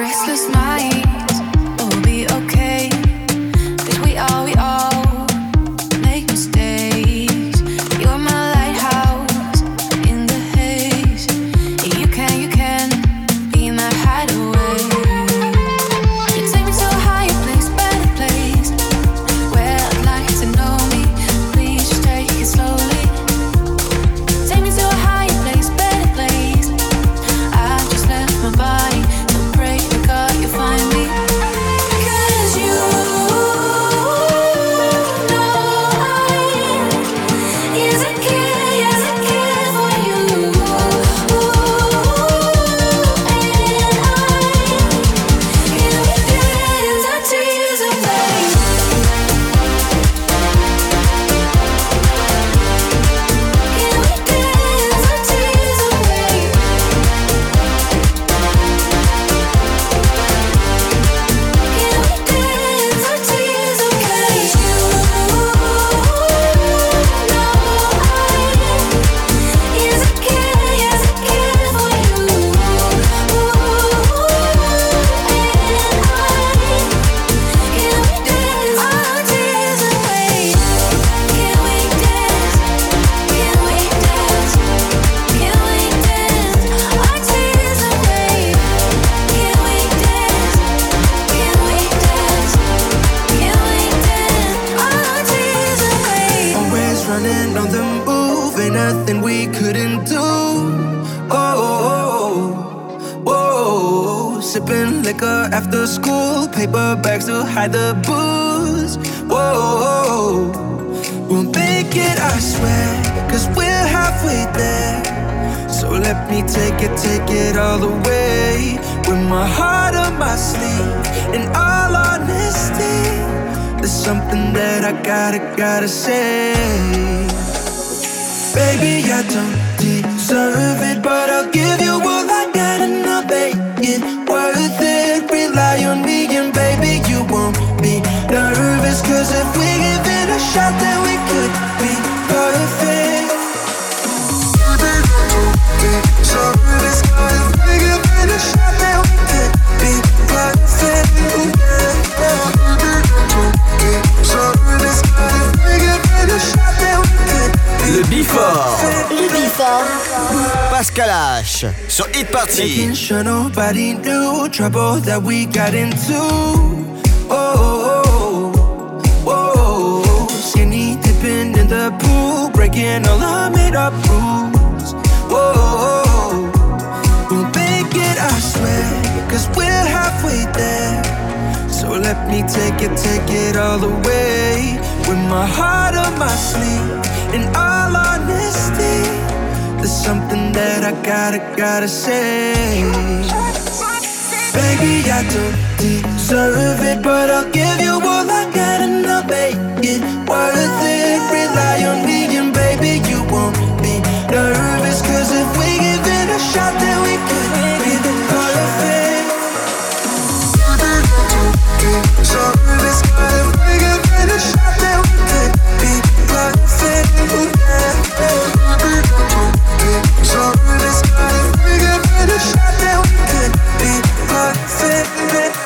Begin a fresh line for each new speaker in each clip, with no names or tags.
restless minds, my
sleeve, in all honesty, there's something that I gotta, gotta say. Baby, I don't deserve it, but I'll give you all I got and I'll make it worth it. Rely on me, and baby, you won't be nervous. Cause if we give it a shot, then we could be perfect. If we give it
Le Before.
Le Before.
Pascal H. Sur Hit Party.
Making sure nobody knew trouble that we got into. Oh, oh, oh, oh. Skinny dipping in the pool, breaking all our made up rules. Oh, oh, oh. We'll make it, I swear, cause we're halfway there. So let me take it, take it all away. With my heart on my sleeve and I there's something that I gotta, gotta say. Baby, I don't deserve it, but I'll give you all I got and I'll make it worth it. Rely on me and baby, you won't be nervous. Cause if we give it a shot, then we could be the perfect. Baby, I don't deserve it, but if we give it a shot, then we could be perfect.
Yeah. Rubik's Cube, figure out a shot that we could be perfect.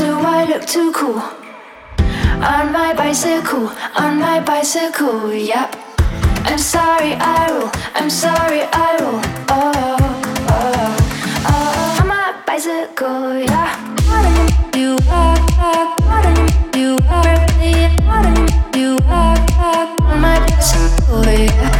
do I look too cool? On my bicycle, on my bicycle, yep. I'm sorry I roll, I'm sorry I roll, oh, oh, oh, oh. On my bicycle, yeah. What do you do do? On my bicycle, yeah.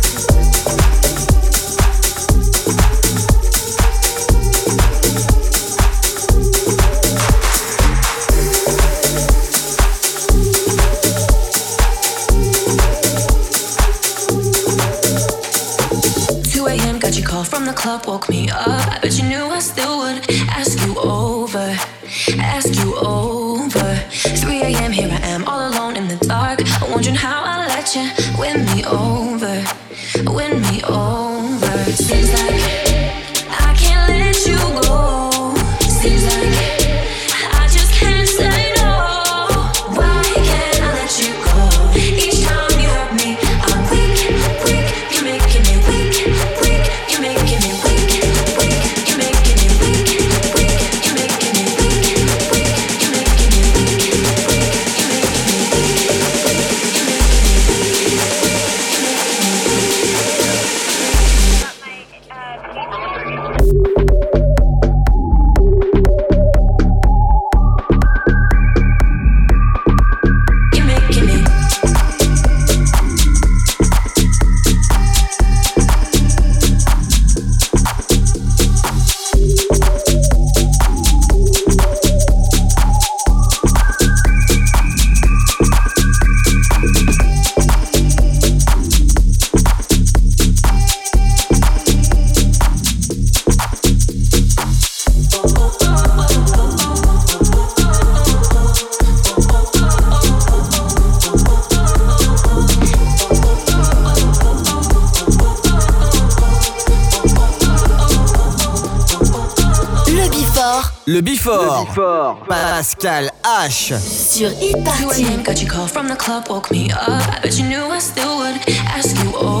Pascal. Pascal H.
Sur Hit Party.
From the club, woke me up. I bet you knew I still would ask you all.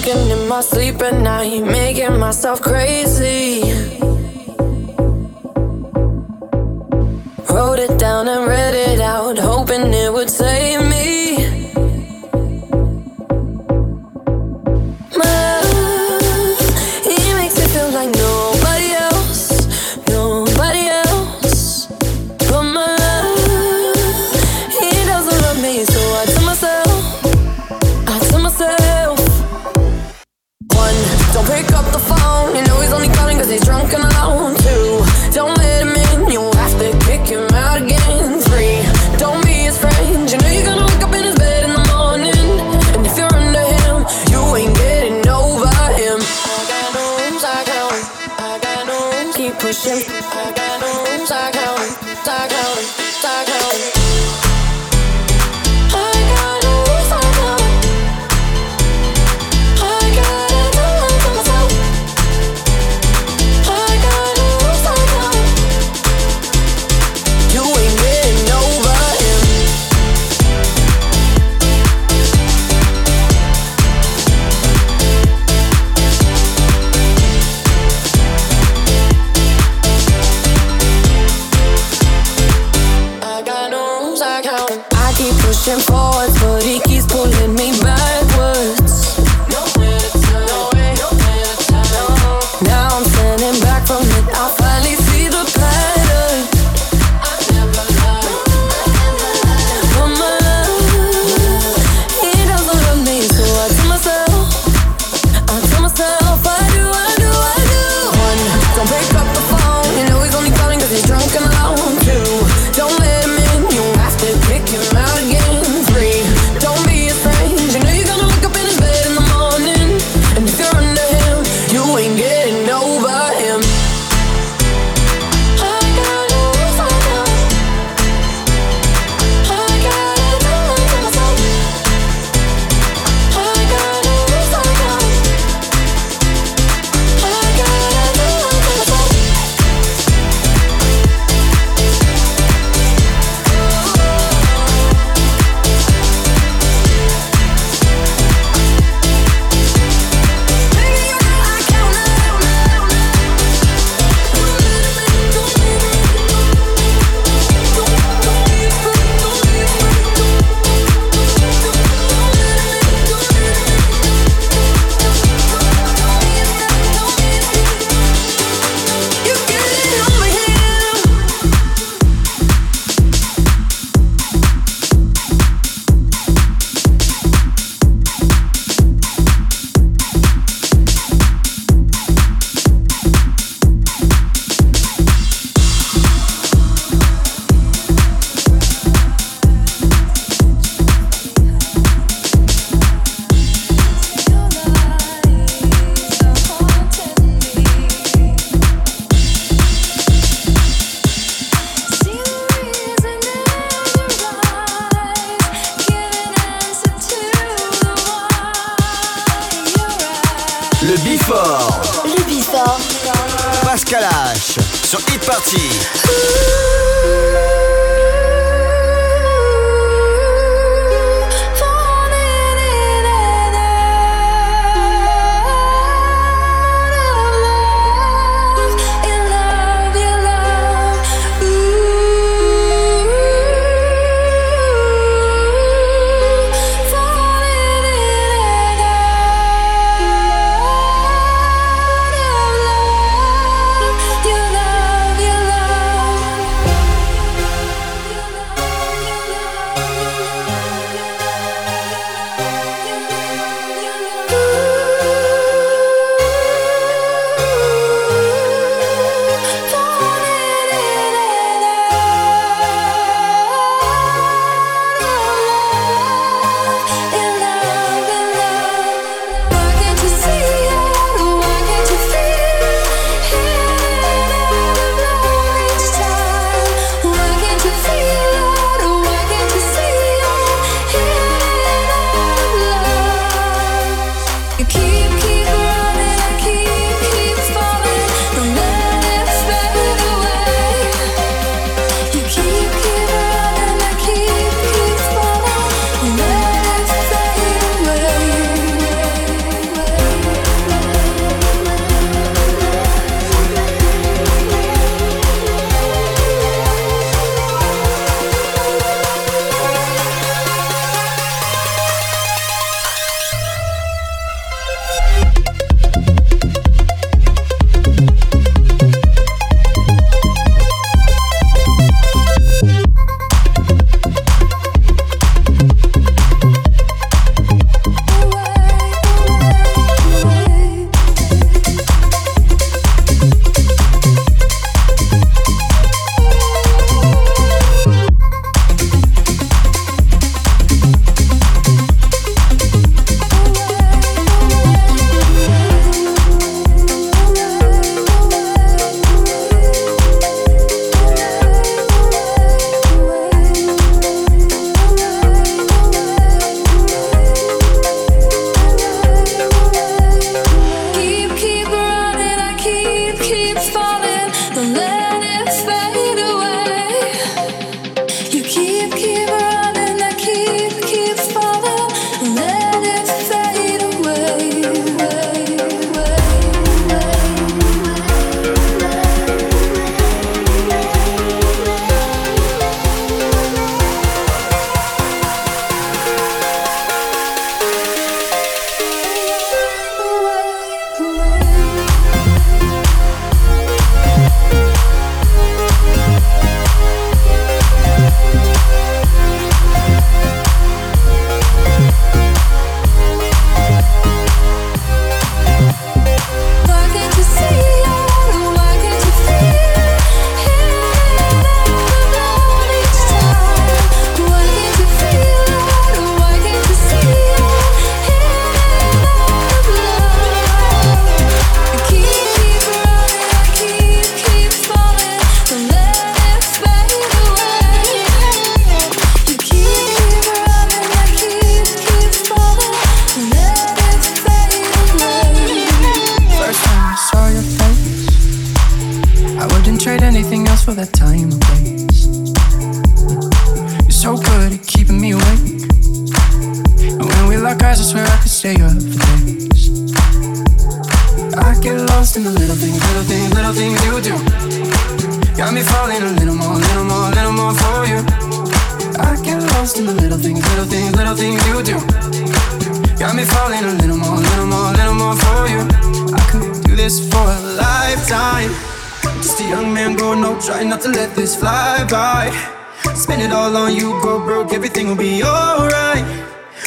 Talking in my sleep at night, making myself crazy. Wrote it down and read it out, hoping it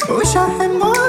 不想和你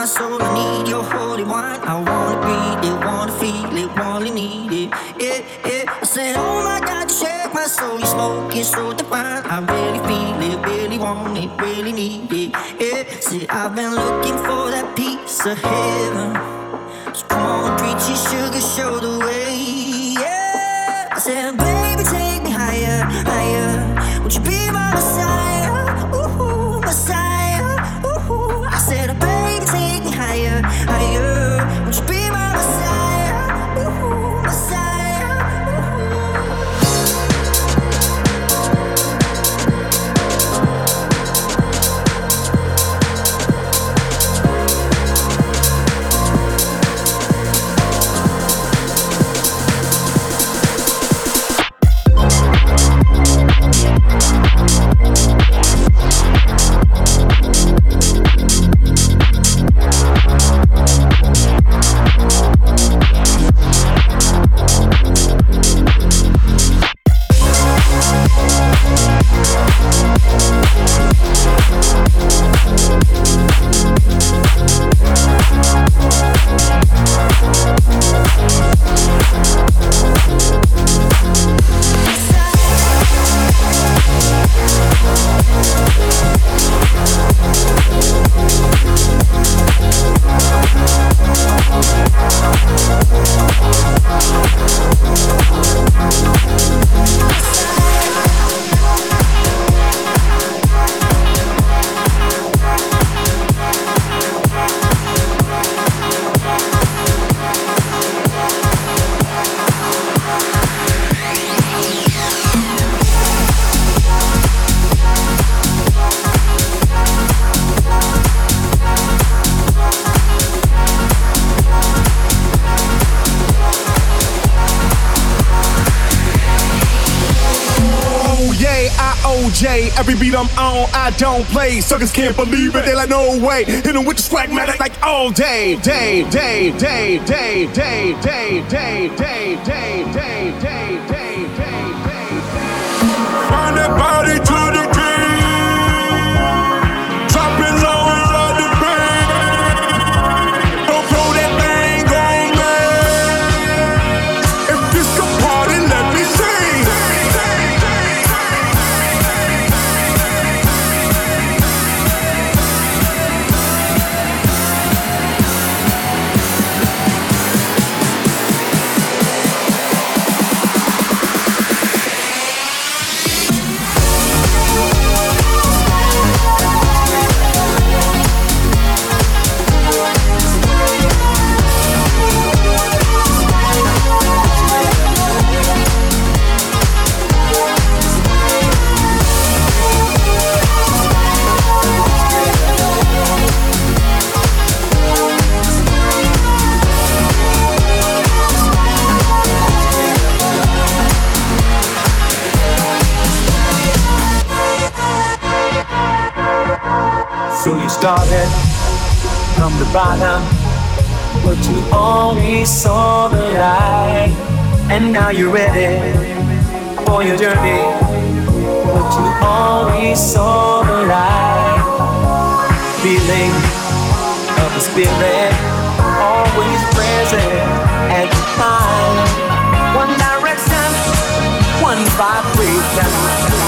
my soul, I need your holy wine. I wanna breathe it, wanna feel it,
wanna need it.
Yeah, yeah. I
said, oh my God, you shake my soul, you
smoking so divine. I really feel it, really want it, really need it. Yeah, see, I've been looking for that piece of heaven. So come on, preach your sugar, show the way. Yeah, I said, baby, take me higher, higher. Would you be my side? I
Every beat I'm on, I don't play. Suckers can't believe it. They like no way. Hit 'em with the swag matter like all day, day, day, day, day, day, day, day, day, day, day, day, day, day, day. Find that body
started from the bottom, but you only saw the light. And now you're ready for your journey, but you only saw the light. Feeling of the spirit, always present the time. One direction, one vibration.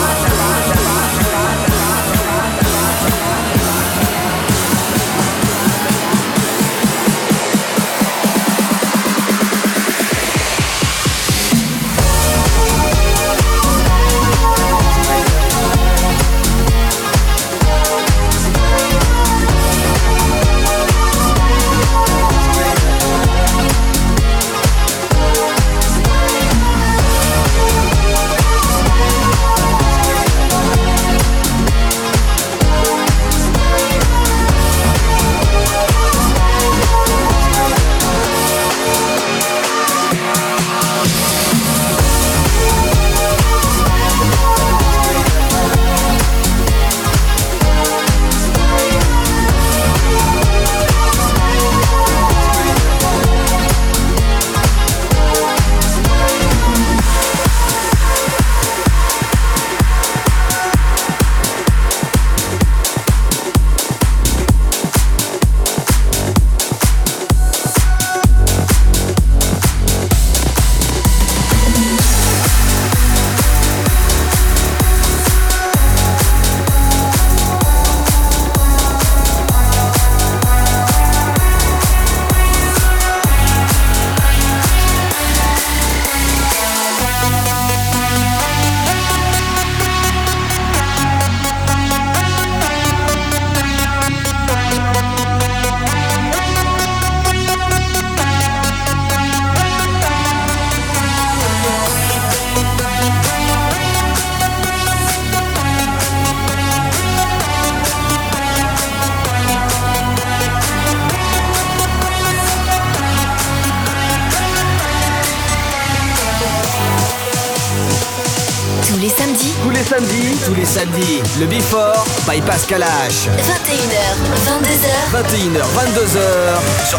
Le Before by Pascal H.
21h, 22h.
21h, 22h sur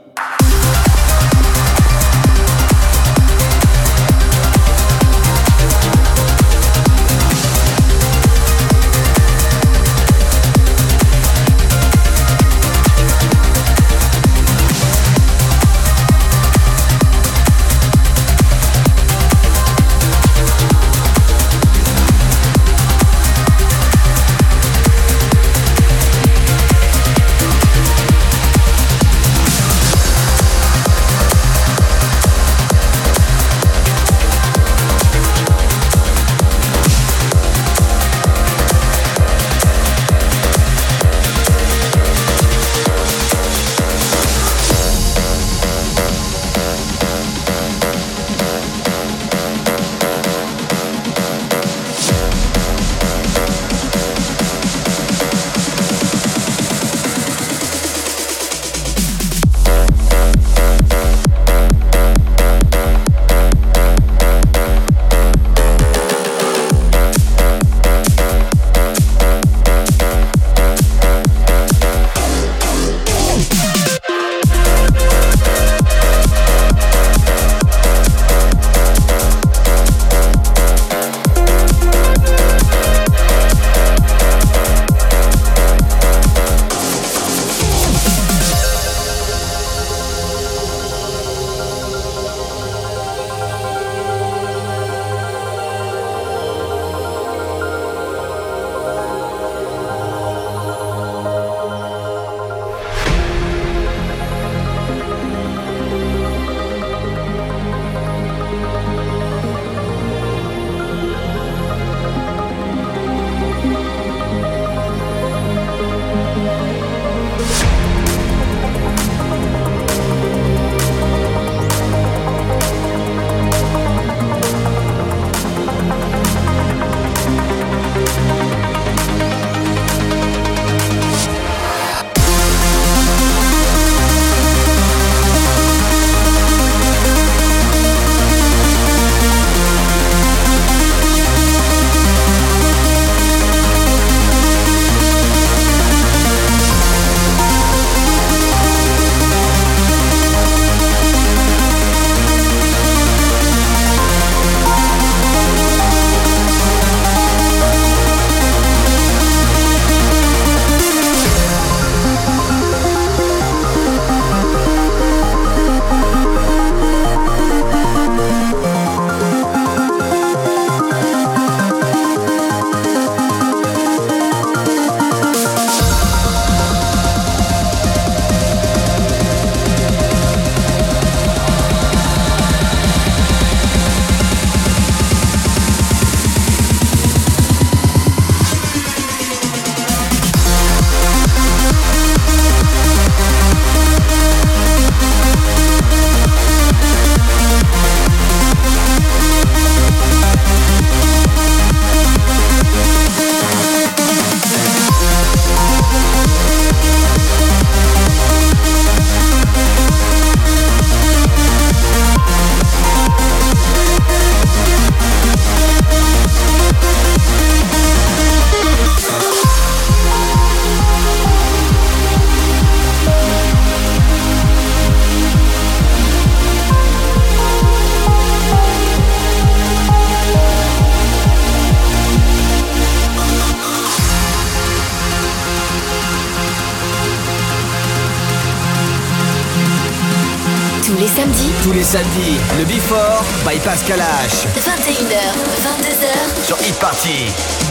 Samedi, le Before by Pascal H.
21h, 22h.
Sur Hit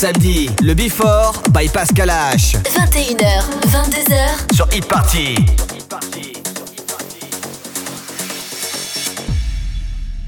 Samedis, le Before by Pascal H.
21h, 22h.
Sur Hit Party.